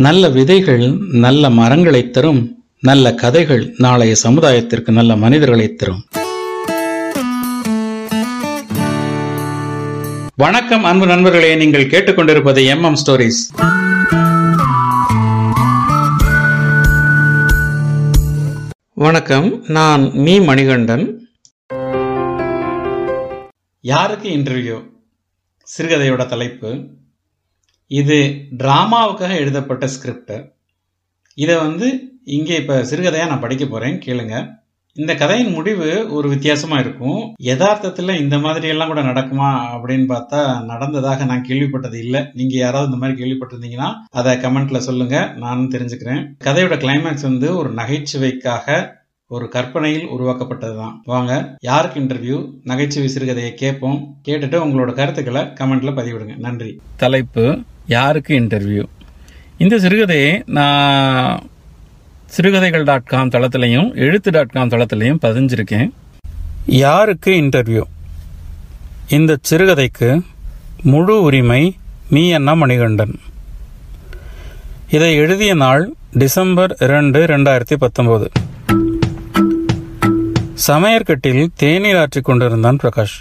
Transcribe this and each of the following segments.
நல்ல விதைகள் நல்ல மரங்களைத் தரும் நல்ல கதைகள் நாளைய சமுதாயத்திற்கு நல்ல மனிதர்களைத் தரும். வணக்கம் அன்பு நண்பர்களே. நீங்கள் கேட்டுக்கொண்டிருப்பது எம் எம் ஸ்டோரிஸ். வணக்கம் நான் மீ மணிகண்டன். யாருக்கு இன்டர்வியூ சிறுகதையோட தலைப்பு இது டிராமாவுக்காக எழுதப்பட்ட ஸ்கிரிப்ட் இதை வந்து இங்கே இப்போ சிறுகதையாக நான் படிக்க போகிறேன் கேளுங்க. இந்த கதையின் முடிவு ஒரு வித்தியாசமாக இருக்கும். யதார்த்தத்தில் இந்த மாதிரியெல்லாம் கூட நடக்குமா அப்படின்னு பார்த்தா நடந்ததாக நான் கேள்விப்பட்டது இல்லை. நீங்கள் யாராவது இந்த மாதிரி கேள்விப்பட்டிருந்தீங்கன்னா அதை கமெண்ட்ல சொல்லுங்கள் நானும் தெரிஞ்சுக்கிறேன். கதையோட கிளைமேக்ஸ் வந்து ஒரு நகைச்சுவைக்காக ஒரு கற்பனையில் உருவாக்கப்பட்டது தான் வாங்க யாருக்கு இன்டர்வியூ நகைச்சுவை சிறுகதையை கேட்போம். கேட்டுட்டு உங்களோட கருத்துக்களை கமெண்ட்ல பதிவிடுங்க. நன்றி. தலைப்பு யாருக்கு இன்டர்வியூ இந்த சிறுகதையை நான் சிறுகதைகள் டாட் காம் தளத்திலையும் எழுத்து டாட் காம் தளத்திலையும் பதிஞ்சிருக்கேன். யாருக்கு இன்டர்வியூ இந்த சிறுகதைக்கு முழு உரிமை மீ அண்ணா மணிகண்டன். இதை எழுதிய நாள் டிசம்பர் இரண்டு ரெண்டாயிரத்தி பத்தொன்பது. சமையற்கட்டில் தேநீர் ஆற்றிக் கொண்டிருந்தான் பிரகாஷ்.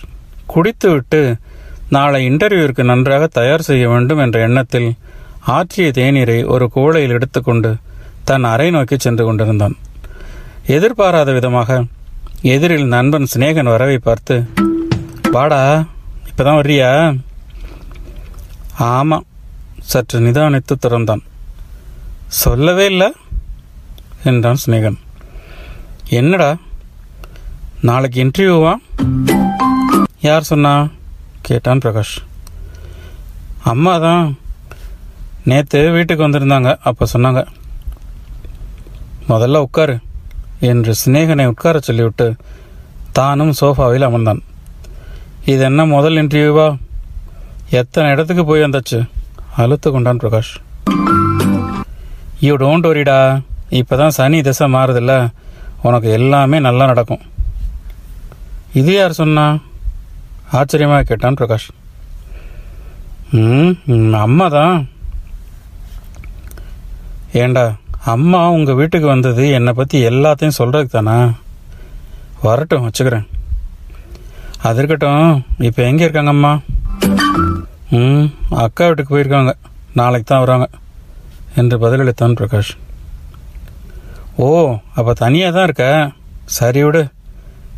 குடித்துவிட்டு நாளை இன்டர்வியூவிற்கு நன்றாக தயார் செய்ய வேண்டும் என்ற எண்ணத்தில் ஆற்றிய தேநீரை ஒரு குவளையில் எடுத்துக்கொண்டு தன் அறை நோக்கி சென்று கொண்டிருந்தான். எதிர்பாராத விதமாக எதிரில் நண்பன் சிநேகன் வரவை பார்த்து வாடா இப்போதான் வர்றியா? ஆமாம் சற்று நிதானித்து திறந்தான். சொல்லவே இல்லை? என்றான் சிநேகன். என்னடா நாளைக்கு இன்டர்வியூவா யார் சொன்னா? கேட்டான் பிரகாஷ். அம்மா தான் நேற்று வீட்டுக்கு வந்திருந்தாங்க அப்போ சொன்னாங்க. முதல்ல உட்காரு என்று சிநேகனை உட்கார சொல்லிவிட்டு தானும் சோஃபாவில் அமர்ந்தான். இது என்ன முதல் இன்டர்வியூவா எத்தனை இடத்துக்கு போய் வந்தாச்சு? அழுத்து கொண்டான் பிரகாஷ். யூ டோன்ட் இப்போ தான் சனி திசை மாறுதில்ல. உனக்கு எல்லாமே நல்லா நடக்கும். இது யார் சொன்னா? ஆச்சரியமாக கேட்டான் பிரகாஷ். ம் அம்மா தான். ஏண்டா அம்மா உங்கள் வீட்டுக்கு வந்தது என்னை பற்றி எல்லாத்தையும் சொல்கிறதுக்கு தானா? வரட்டும் வச்சுக்கிறேன். அது இருக்கட்டும் இப்போ எங்கே இருக்காங்க அம்மா? ம் அக்கா வீட்டுக்கு போயிருக்காங்க. நாளைக்கு தான் வராங்க என்று பதிலளித்தான் பிரகாஷ். ஓ அப்போ தனியாக தான் இருக்க? சரி விடு.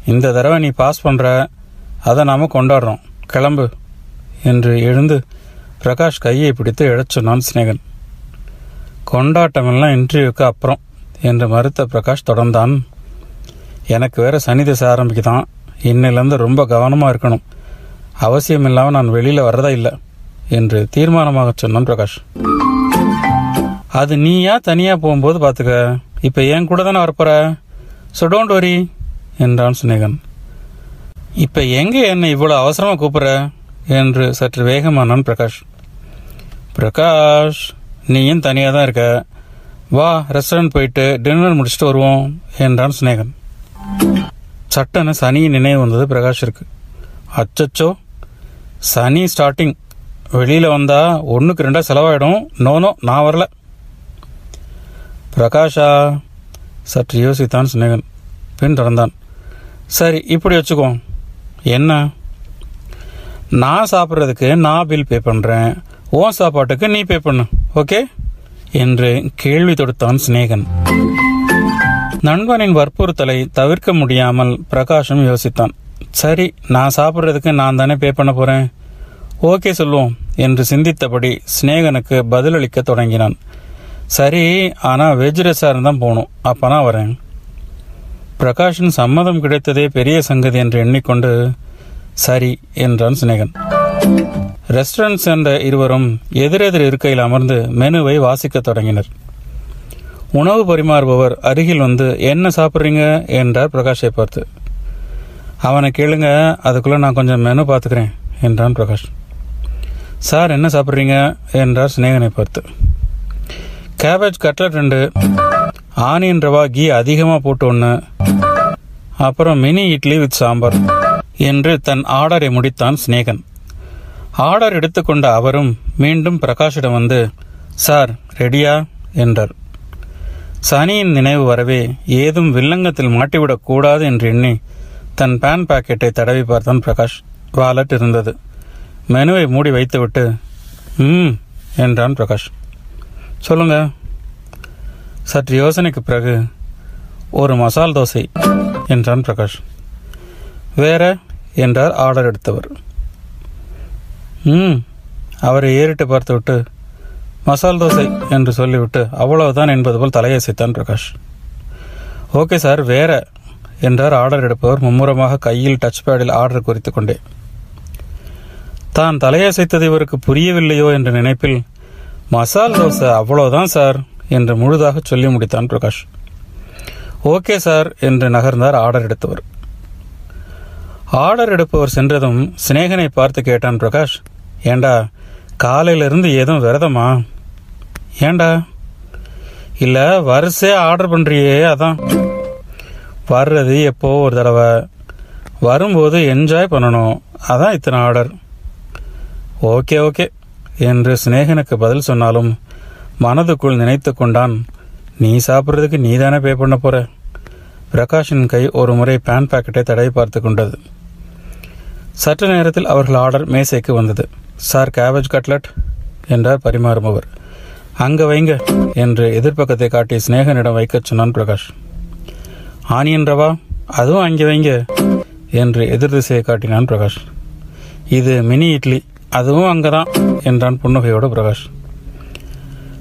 இந்த தடவை நீ பாஸ் பண்ணுற அதை நாம் கொண்டாடுறோம். கிளம்பு என்று எழுந்து பிரகாஷ் கையை பிடித்து எழச் சினேகன் சிநேகன். கொண்டாட்டமெல்லாம் இன்டர்வியூக்கு அப்புறம் என்று மறுத்த பிரகாஷ் தொடர்ந்தான். எனக்கு வேற சனி திசை ஆரம்பிக்குதான். இன்னிலேருந்து ரொம்ப கவனமாக இருக்கணும். அவசியம் இல்லாமல் நான் வெளியில் வர்றதா இல்லை என்று தீர்மானமாக சொன்னான் பிரகாஷ். அது நீயா தனியாக போகும்போது பார்த்துக்க இப்போ ஏன் கூட தானே வரப்போற? ஸோ டோன்ட் வரி என்றான் சிநேகன். இப்போ எங்கே என்னை இவ்வளோ அவசரமாக கூப்பிட்ற? என்று சற்று வேகமானான் பிரகாஷ். பிரகாஷ் நீயும் தனியாக தான் இருக்க. வா ரெஸ்டாரண்ட் போயிட்டு டின்னர் முடிச்சுட்டு வருவோம் என்றான் சிநேகன். சட்டன சனி நினைவு வந்தது பிரகாஷிற்கு. அச்சச்சோ! சனி ஸ்டார்டிங் வெளியில் வந்தா ஒன்றுக்கு ரெண்டா செலவாயிடும். நோனோ நான் வரல. பிரகாஷா? சற்று யோசித்தான் சிநேகன். பின் தொடர்ந்தான். சரி இப்படி வச்சுக்கோ என்ன? நான் சாப்பிட்றதுக்கு நான் பில் பே பண்ணுறேன் உன் சாப்பாட்டுக்கு நீ பே பண்ணு. ஓகே என்று கேள்வி தொடுத்தான் சிநேகன். நண்பனின் வற்புறுத்தலை தவிர்க்க முடியாமல் பிரகாஷும் யோசித்தான். சரி நான் சாப்பிட்றதுக்கு நான் தானே பே பண்ண போகிறேன் ஓகே சொல்லுவோம் என்று சிந்தித்தபடி சிநேகனுக்கு பதிலளிக்க தொடங்கினான். சரி ஆனால் வெஜ் ரெஸ்டாரண்ட் தான் போகணும். அப்பனா வரேன். பிரகாஷின் சம்மதம் கிடைத்ததே பெரிய சங்கதி என்று எண்ணிக்கொண்டு சரி என்றான் சிநேகன். ரெஸ்டாரண்ட் சேர்ந்த இருவரும் எதிரெதிர் இருக்கையில் அமர்ந்து மெனுவை வாசிக்கத் தொடங்கினர். உணவு பரிமாறுபவர் அருகில் வந்து என்ன சாப்பிட்றீங்க? என்றார் பிரகாஷை பார்த்து. அவனை கேளுங்க அதுக்குள்ள நான் கொஞ்சம் மெனு பார்த்துக்கிறேன் என்றான் பிரகாஷ். சார் என்ன சாப்பிட்றீங்க? என்றார் சிநேகனை பார்த்து. கேபேஜ் கட்லட் ரெண்டு. ஆனியன் ரவா கீ அதிகமாக போட்டு ஒன்று அப்புறம் மினி இட்லி வித் சாம்பார் என்று தன் ஆர்டரை முடித்தான் சிநேகன். ஆர்டர் எடுத்துக்கொண்ட அவரும் மீண்டும் பிரகாஷிடம் வந்து சார் ரெடியா? என்றார். சனியின் நினைவு வரவே ஏதும் வில்லங்கத்தில் மாட்டிவிடக் கூடாது என்று எண்ணி தன் பேன் பாக்கெட்டை தடவி பார்த்தான் பிரகாஷ். வாலெட் இருந்தது. மெனுவை மூடி வைத்துவிட்டு ம் என்றான் பிரகாஷ். சொல்லுங்கள் சற்று யோசனைக்கு பிறகு ஒரு மசால் தோசை என்றான் பிரகாஷ். வேற என்றார் ஆர்டர் எடுத்தவர். ம் அவரை ஏறிட்டு பார்த்துவிட்டு மசால் தோசை என்று சொல்லிவிட்டு அவ்வளவுதான் என்பது போல் தலையசைத்தான் பிரகாஷ். ஓகே சார் வேற என்றார் ஆர்டர் எடுப்பவர் மும்முரமாக கையில் டச் பேடில் ஆர்டர் குறித்து கொண்டே. தான் தலையசைத்தது இவருக்கு புரியவில்லையோ என்ற நினைப்பில் மசால் தோசை அவ்வளோதான் சார் என்று முழுதாக சொல்லி முடித்தான் பிரகாஷ். ஓகே சார் என்று நகர்ந்தார் ஆர்டர் எடுத்தவர். ஆர்டர் எடுப்பவர் சென்றதும் சிநேகனை பார்த்து கேட்டான் பிரகாஷ் ஏண்டா காலையிலிருந்து ஏதும் விரதமா? ஏண்டா? இல்ல வரிசையா ஆர்டர் பண்றியே அதான். வர்றது எப்போ ஒரு தடவை? வரும்போது என்ஜாய் பண்ணணும் அதான் இத்தனை ஆர்டர். ஓகே ஓகே என்று சிநேகனுக்கு பதில் சொன்னாலும் மனதுக்குள் நினைத்து கொண்டான் நீ சாப்பிட்றதுக்கு நீ தானே பே பண்ண போற? பிரகாஷின் கை ஒரு முறை பேன் பாக்கெட்டை தடவி பார்த்து கொண்டது. சற்று நேரத்தில் அவர்கள் ஆர்டர் மேசைக்கு வந்தது. சார் கேபேஜ் கட்லட் என்றார் பரிமாறுபவர் அங்கே வைங்க என்று எதிர்ப்பக்கத்தை காட்டி சிநேகனிடம் வைக்கச் சொன்னான் பிரகாஷ். ஆனியன் ரவா? அதுவும் அங்கே வைங்க என்று எதிர் திசையை காட்டினான் பிரகாஷ். இது மினி இட்லி அதுவும் அங்கே தான் என்றான் புன்னகையோடு பிரகாஷ்.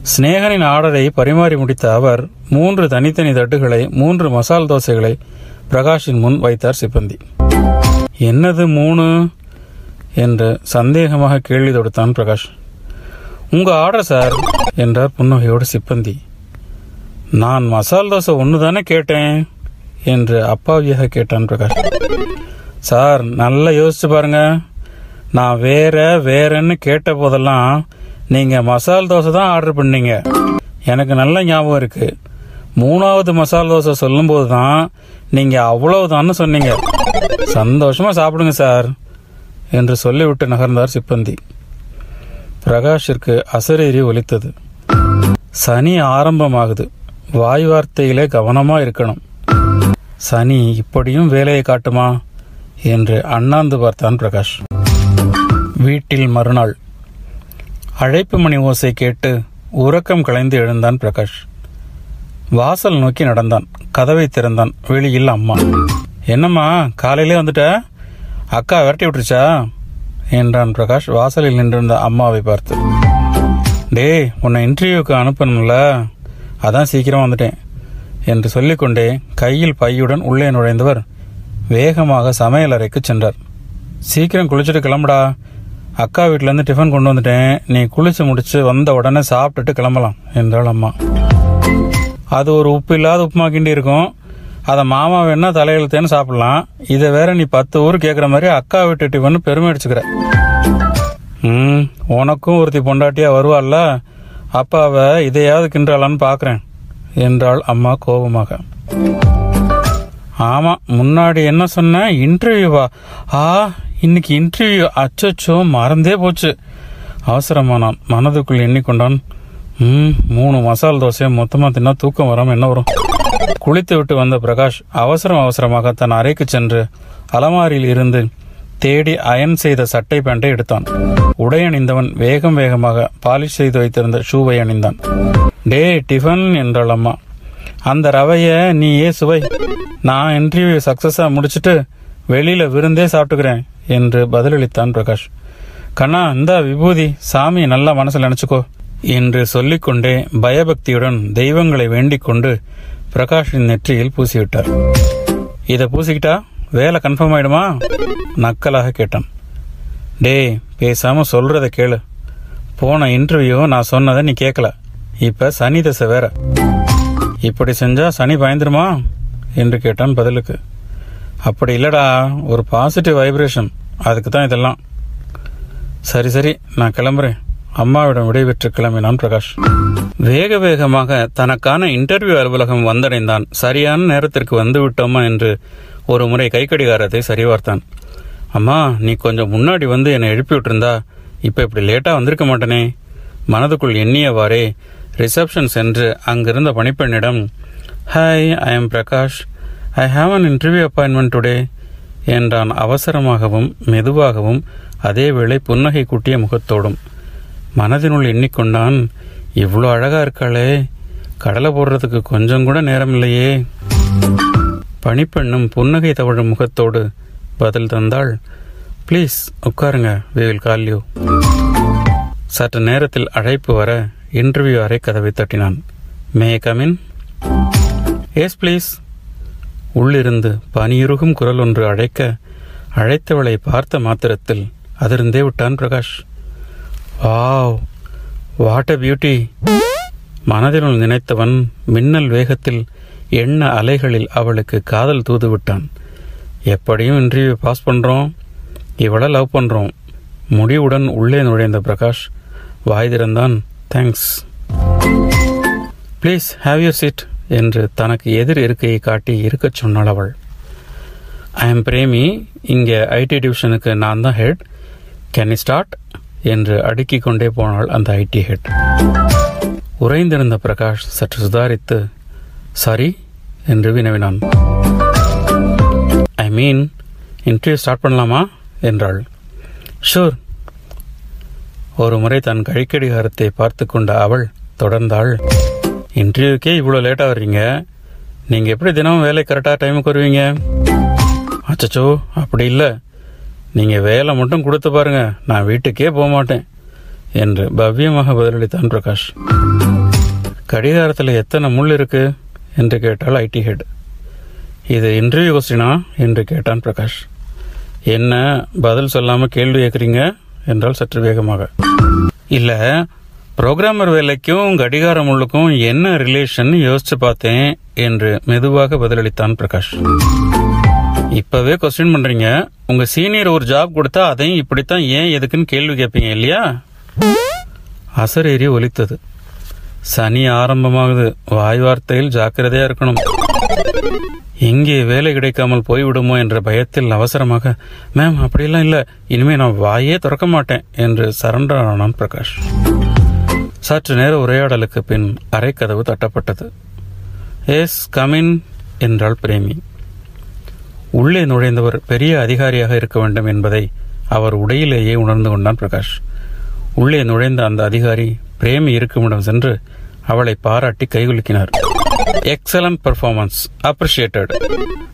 சிநேகனின் ஆர்டரை பரிமாறி முடித்த அவர் மூன்று தனித்தனி தட்டுகளை மூன்று மசால் தோசைகளை பிரகாஷின் முன் வைத்தார் சிப்பந்தி. என்னது மூணு? என்று சந்தேகமாக கேள்வி தொடுத்தான் பிரகாஷ். உங்கள் ஆர்டர் சார் என்றார் புன்னகையோடு சிப்பந்தி. நான் மசால் தோசை ஒன்று தானே கேட்டேன்? என்று அப்பாவியாக கேட்டான் பிரகாஷ். சார் நல்லா யோசிச்சு பாருங்க. நான் வேற வேறன்னு கேட்ட போதெல்லாம் நீங்க மசால் தோசை தான் ஆர்டர் பண்ணீங்க. எனக்கு நல்ல ஞாபகம் இருக்கு. மூணாவது மசால் தோசை சொல்லும்போது தான் நீங்க அவ்வளவுதான்னு சொன்னீங்க. சந்தோஷமா சாப்பிடுங்க சார் என்று சொல்லிவிட்டு நகர்ந்தார் சிப்பந்தி. பிரகாஷிற்கு அசரீரி ஒலித்தது. சனி ஆரம்பமாகுது. வாய் வார்த்தையிலே கவனமா இருக்கணும். சனி இப்படியும் வேலையை காட்டுமா? என்று அண்ணாந்து பார்த்தான் பிரகாஷ். வீட்டில் மறுநாள் அழைப்பு மணி ஓசை கேட்டு உறக்கம் கலைந்து எழுந்தான் பிரகாஷ். வாசல் நோக்கி நடந்தான். கதவை திறந்தான். வெளியில் அம்மா. என்னம்மா காலையிலே வந்துட்ட? அக்கா விரட்டி விட்டுருச்சா? என்றான் பிரகாஷ். வாசலில் நின்றிருந்த அம்மாவை பார்த்து. டேய் உன்னை இன்டர்வியூக்கு அனுப்பணும்ல. அதான் சீக்கிரம் வந்துட்டேன். என்று சொல்லிக்கொண்டே கையில் பையுடன் உள்ளே நுழைந்தவர் வேகமாக சமையல் அறைக்கு சென்றார். சீக்கிரம் குளிச்சுட்டு கிளம்புடா. அக்கா வீட்டிலேருந்து டிஃபன் கொண்டு வந்துட்டேன். நீ குளிச்சு முடிச்சு வந்த உடனே சாப்பிட்டுட்டு கிளம்பலாம் என்றாள் அம்மா. அது ஒரு உப்பு இல்லாத உப்புமா கிண்டி இருக்கும். அதை மாமா வேணா தலையெழுத்தேன்னு சாப்பிடலாம். இதை வேற நீ பத்து ஊர் கேட்குற மாதிரி அக்கா வீட்டு டிஃபன் பெருமை அடிச்சுக்கிற. ம் உனக்கும் ஒருத்தி பொண்டாட்டியா வருவாள்ல? அப்பாவை இதையாவது கிண்டாளான்னு பார்க்குறேன் என்றாள் அம்மா கோபமாக. ஆமாம் முன்னாடி என்ன சொன்ன? இன்டர்வியூவா ஆ இன்னைக்கு இன்டர்வியூ அச்சோ மறந்தே போச்சு. அவசரமா நான் மனதுக்குள் எண்ணிக்கொண்டான். ம் மூணு மசால் தோசையை மொத்தமா தின்னா தூக்கம் வராம என்ன வரும்? குளித்து விட்டு வந்த பிரகாஷ் அவசரம் அவசரமாக தன் அறைக்கு சென்று அலமாரியில் இருந்து தேடி அயன் செய்த சட்டை பேண்டை எடுத்தான். உடை அணிந்தவன் வேகம் வேகமாக பாலிஷ் செய்து வைத்திருந்த ஷூவை அணிந்தான். டே டிஃபன் என்றாள் அம்மா. அந்த ரவைய நீ ஏ சுவை. நான் இன்டர்வியூ சக்சஸா முடிச்சிட்டு வெளியில விருந்தே சாப்பிட்டுக்கிறேன். என்று பதிலளித்தான் பிரகாஷ். கண்ணா இந்த விபூதி சாமி நல்லா மனசில் நினச்சிக்கோ என்று சொல்லிக்கொண்டே பயபக்தியுடன் தெய்வங்களை வேண்டிக் கொண்டு பிரகாஷின் நெற்றியில் பூசிவிட்டார். இதை பூசிக்கிட்டா வேலை கன்ஃபார்ம் ஆயிடுமா? நக்கலாக கேட்டான். டேய் பேசாம சொல்றத கேளு. போன இன்டர்வியூ நான் சொன்னதை நீ கேட்கல இப்ப சனி தசை வேற. இப்படி செஞ்சா சனி பயந்துருமா? என்று கேட்டான் பதிலுக்கு. அப்படி இல்லடா ஒரு பாசிட்டிவ் வைப்ரேஷன் அதுக்கு தான் இதெல்லாம். சரி சரி நான் கிளம்புறேன். அம்மாவிடம் விடைபெற்று கிளம்பினான் பிரகாஷ். வேக வேகமாக தனக்கான இன்டர்வியூ அலுவலகம் வந்தடைந்தான். சரியான நேரத்திற்கு வந்து விட்டோமா என்று ஒரு முறை கைக்கடிகாரத்தை சரிபார்த்தான். அம்மா நீ கொஞ்சம் முன்னாடி வந்து என்னை எழுப்பி விட்டுருந்தா இப்போ இப்படி லேட்டாக வந்திருக்க மாட்டேனே. மனதுக்குள் எண்ணியவாறே ரிசப்ஷன் சென்று அங்கிருந்த பணிப்பெண்ணிடம் hi I am Prakash I have an interview appointment today என்றான். அவசரமாகவும் மெதுவாகவும் அதேவேளை புன்னகை கூட்டிய முகத்தோடும். மனதினுள் எண்ணிக்கொண்டான் இவ்வளோ அழகா இருக்காளே கடலை போடுறதுக்கு கொஞ்சம் கூட நேரம் இல்லையே. பனிப்பெண்ணும் புன்னகை தவழும் முகத்தோடு பதில் தந்தாள் ப்ளீஸ் உட்காருங்க வி வில் கால் யூ சற்று நேரத்தில் அழைப்பு வர இன்டர்வியூ அறை கதவை தட்டினான். May come in yes please உள்ளிருந்து பனியுருகும் குரல் ஒன்று அழைக்க அழைத்தவளை பார்த்த மாத்திரத்தில் அதிர்ந்தே விட்டான் Prakash. Wow what a beauty! மனதினுள் நினைத்தவன் மின்னல் வேகத்தில் எண்ண அலைகளில் அவளுக்கு காதல் தூது விட்டான் எப்படியும் இன்டர்வியூ பாஸ் பண்ணுறோம் இவளை லவ் பண்ணுறோம் முடிவுடன் உள்ளே நுழைந்த பிரகாஷ் வாய் திறந்தான். Thanks please have you seat என்று தனக்கு எதிர் இருக்கையை காட்டி இருக்கச் சொன்னாள் அவள். ஐ எம் பிரேமி இங்கே ஐடி டிவிஷனுக்கு நான் தான் ஹெட். கேன் ஸ்டார்ட் என்று அடுக்கிக் கொண்டே போனாள் அந்த ஐடி ஹெட். உறைந்திருந்த பிரகாஷ் சற்று சுதாரித்து சாரி என்று வினவினான். ஐ மீன் இன்டர்வியூ ஸ்டார்ட் பண்ணலாமா? என்றாள். ஷூர் ஒரு முறை தன் கழிக்கடிகாரத்தை பார்த்து கொண்ட அவள் தொடர்ந்தாள். இன்டர்வியூக்கே இவ்வளோ லேட்டாக வர்றீங்க நீங்கள் எப்படி தினமும் வேலை கரெக்டாக டைமுக்கு வருவீங்க? அச்சச்சோ அப்படி இல்லை. நீங்கள் வேலை மட்டும் கொடுத்து பாருங்கள் நான் வீட்டுக்கே போக மாட்டேன். என்று பவ்யமாக பதிலளித்தான் பிரகாஷ். கடிகாரத்தில் எத்தனை முள் இருக்கு? என்று கேட்டால் ஐடி ஹெட் இது இன்டர்வியூ கொஸ்டினா என்று கேட்டான் பிரகாஷ். என்ன பதில் சொல்லாமல் கேள்வி கேட்குறீங்க? என்றால் சற்று வேகமாக. இல்லை புரோகிராமர் வேலைக்கும் கடிகார முள்ளுக்கும் என்ன ரிலேஷன் யோசிச்சு பார்த்தேன் என்று மெதுவாக பதிலளித்தான் பிரகாஷ். இப்பவே கொஸ்டின் பண்றீங்க. உங்க சீனியர் ஒரு ஜாப் கொடுத்தா அதையும் இப்படித்தான் ஏன் எதுக்குன்னு கேள்வி கேட்பீங்க இல்லையா? அசரேறி ஒலித்தது. சனி ஆரம்பமாகுது. வாய் வார்த்தையில் ஜாக்கிரதையா இருக்கணும். எங்கே வேலை கிடைக்காமல் போய்விடுமோ என்ற பயத்தில் அவசரமாக மேம் அப்படியெல்லாம் இல்லை. இனிமே நான் வாயே திறக்க மாட்டேன் என்று சரண்டர் ஆனான் பிரகாஷ். சற்று நேர உரையாடலுக்கு பின் அரைக்கதவு தட்டப்பட்டது. எஸ் கமின் என்றாள் பிரேமி. உள்ளே நுழைந்தவர் பெரிய அதிகாரியாக இருக்க வேண்டும் என்பதை அவர் உடையிலேயே உணர்ந்து கொண்டான் பிரகாஷ். உள்ளே நுழைந்த அந்த அதிகாரி பிரேமி இருக்குமிடம் சென்று அவளை பாராட்டி கைகுலுக்கினார். எக்ஸலண்ட் பெர்ஃபார்மன்ஸ் அப்ரிஷியேட்டட்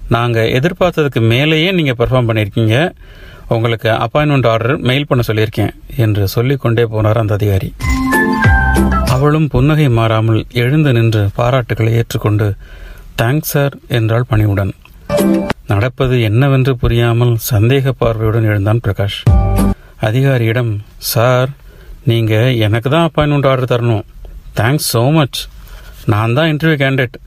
நாங்கள் எதிர்பார்த்ததுக்கு மேலேயே நீங்கள் பெர்ஃபார்ம் பண்ணியிருக்கீங்க. உங்களுக்கு அப்பாயின்மெண்ட் ஆர்டர் மெயில் பண்ண சொல்லியிருக்கேன் என்று சொல்லிக்கொண்டே போனார் அந்த அதிகாரி. அவளும் புன்னகை மாறாமல் எழுந்து நின்று பாராட்டுகளை ஏற்றுக்கொண்டு தேங்க்ஸ் சார் என்றாள் பணிவுடன். நடப்பது என்னவென்று புரியாமல் சந்தேக பார்வையுடன் எழுந்தான் பிரகாஷ். அதிகாரியிடம் சார் நீங்கள் எனக்கு தான் அப்பாயின்மெண்ட் ஆர்டர் தரணும். தேங்க்ஸ் ஸோ மச் நான் தான் இன்டர்வியூ கேண்டிடேட்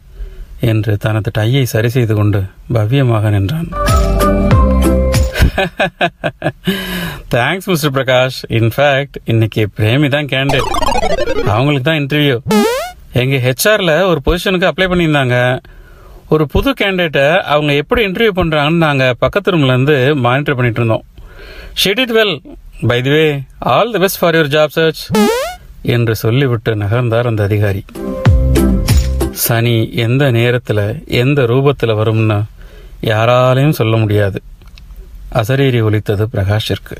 என்று தனது டையை சரி செய்து கொண்டு பவ்யமாக நின்றான். தேங்க்ஸ் மிஸ்டர் பிரகாஷ் இன்ஃபேக்ட் இன்னைக்கு பிரேமி தான் கேண்டிடேட் அவங்களுக்கு தான் இன்டர்வியூ எங்க ஹெச்ஆர்ல ஒரு பொசிஷனுக்கு அப்ளை பண்ணியிருந்தாங்க. ஒரு புது கேண்டிடேட்டை அவங்க எப்படி இன்டர்வியூ பண்ணுறாங்கன்னு நாங்கள் பக்கத்து ரூம்லேருந்து மானிட்டர் பண்ணிட்டு இருந்தோம். Said it well by the way all the best for your job search என்று சொல்லிவிட்டு நகர்ந்தார் அந்த அதிகாரி. சனி எந்த நேரத்தில் எந்த ரூபத்தில் வரும்னு யாராலையும் சொல்ல முடியாது. அசரீரி ஒலித்தது பிரகாஷிற்கு.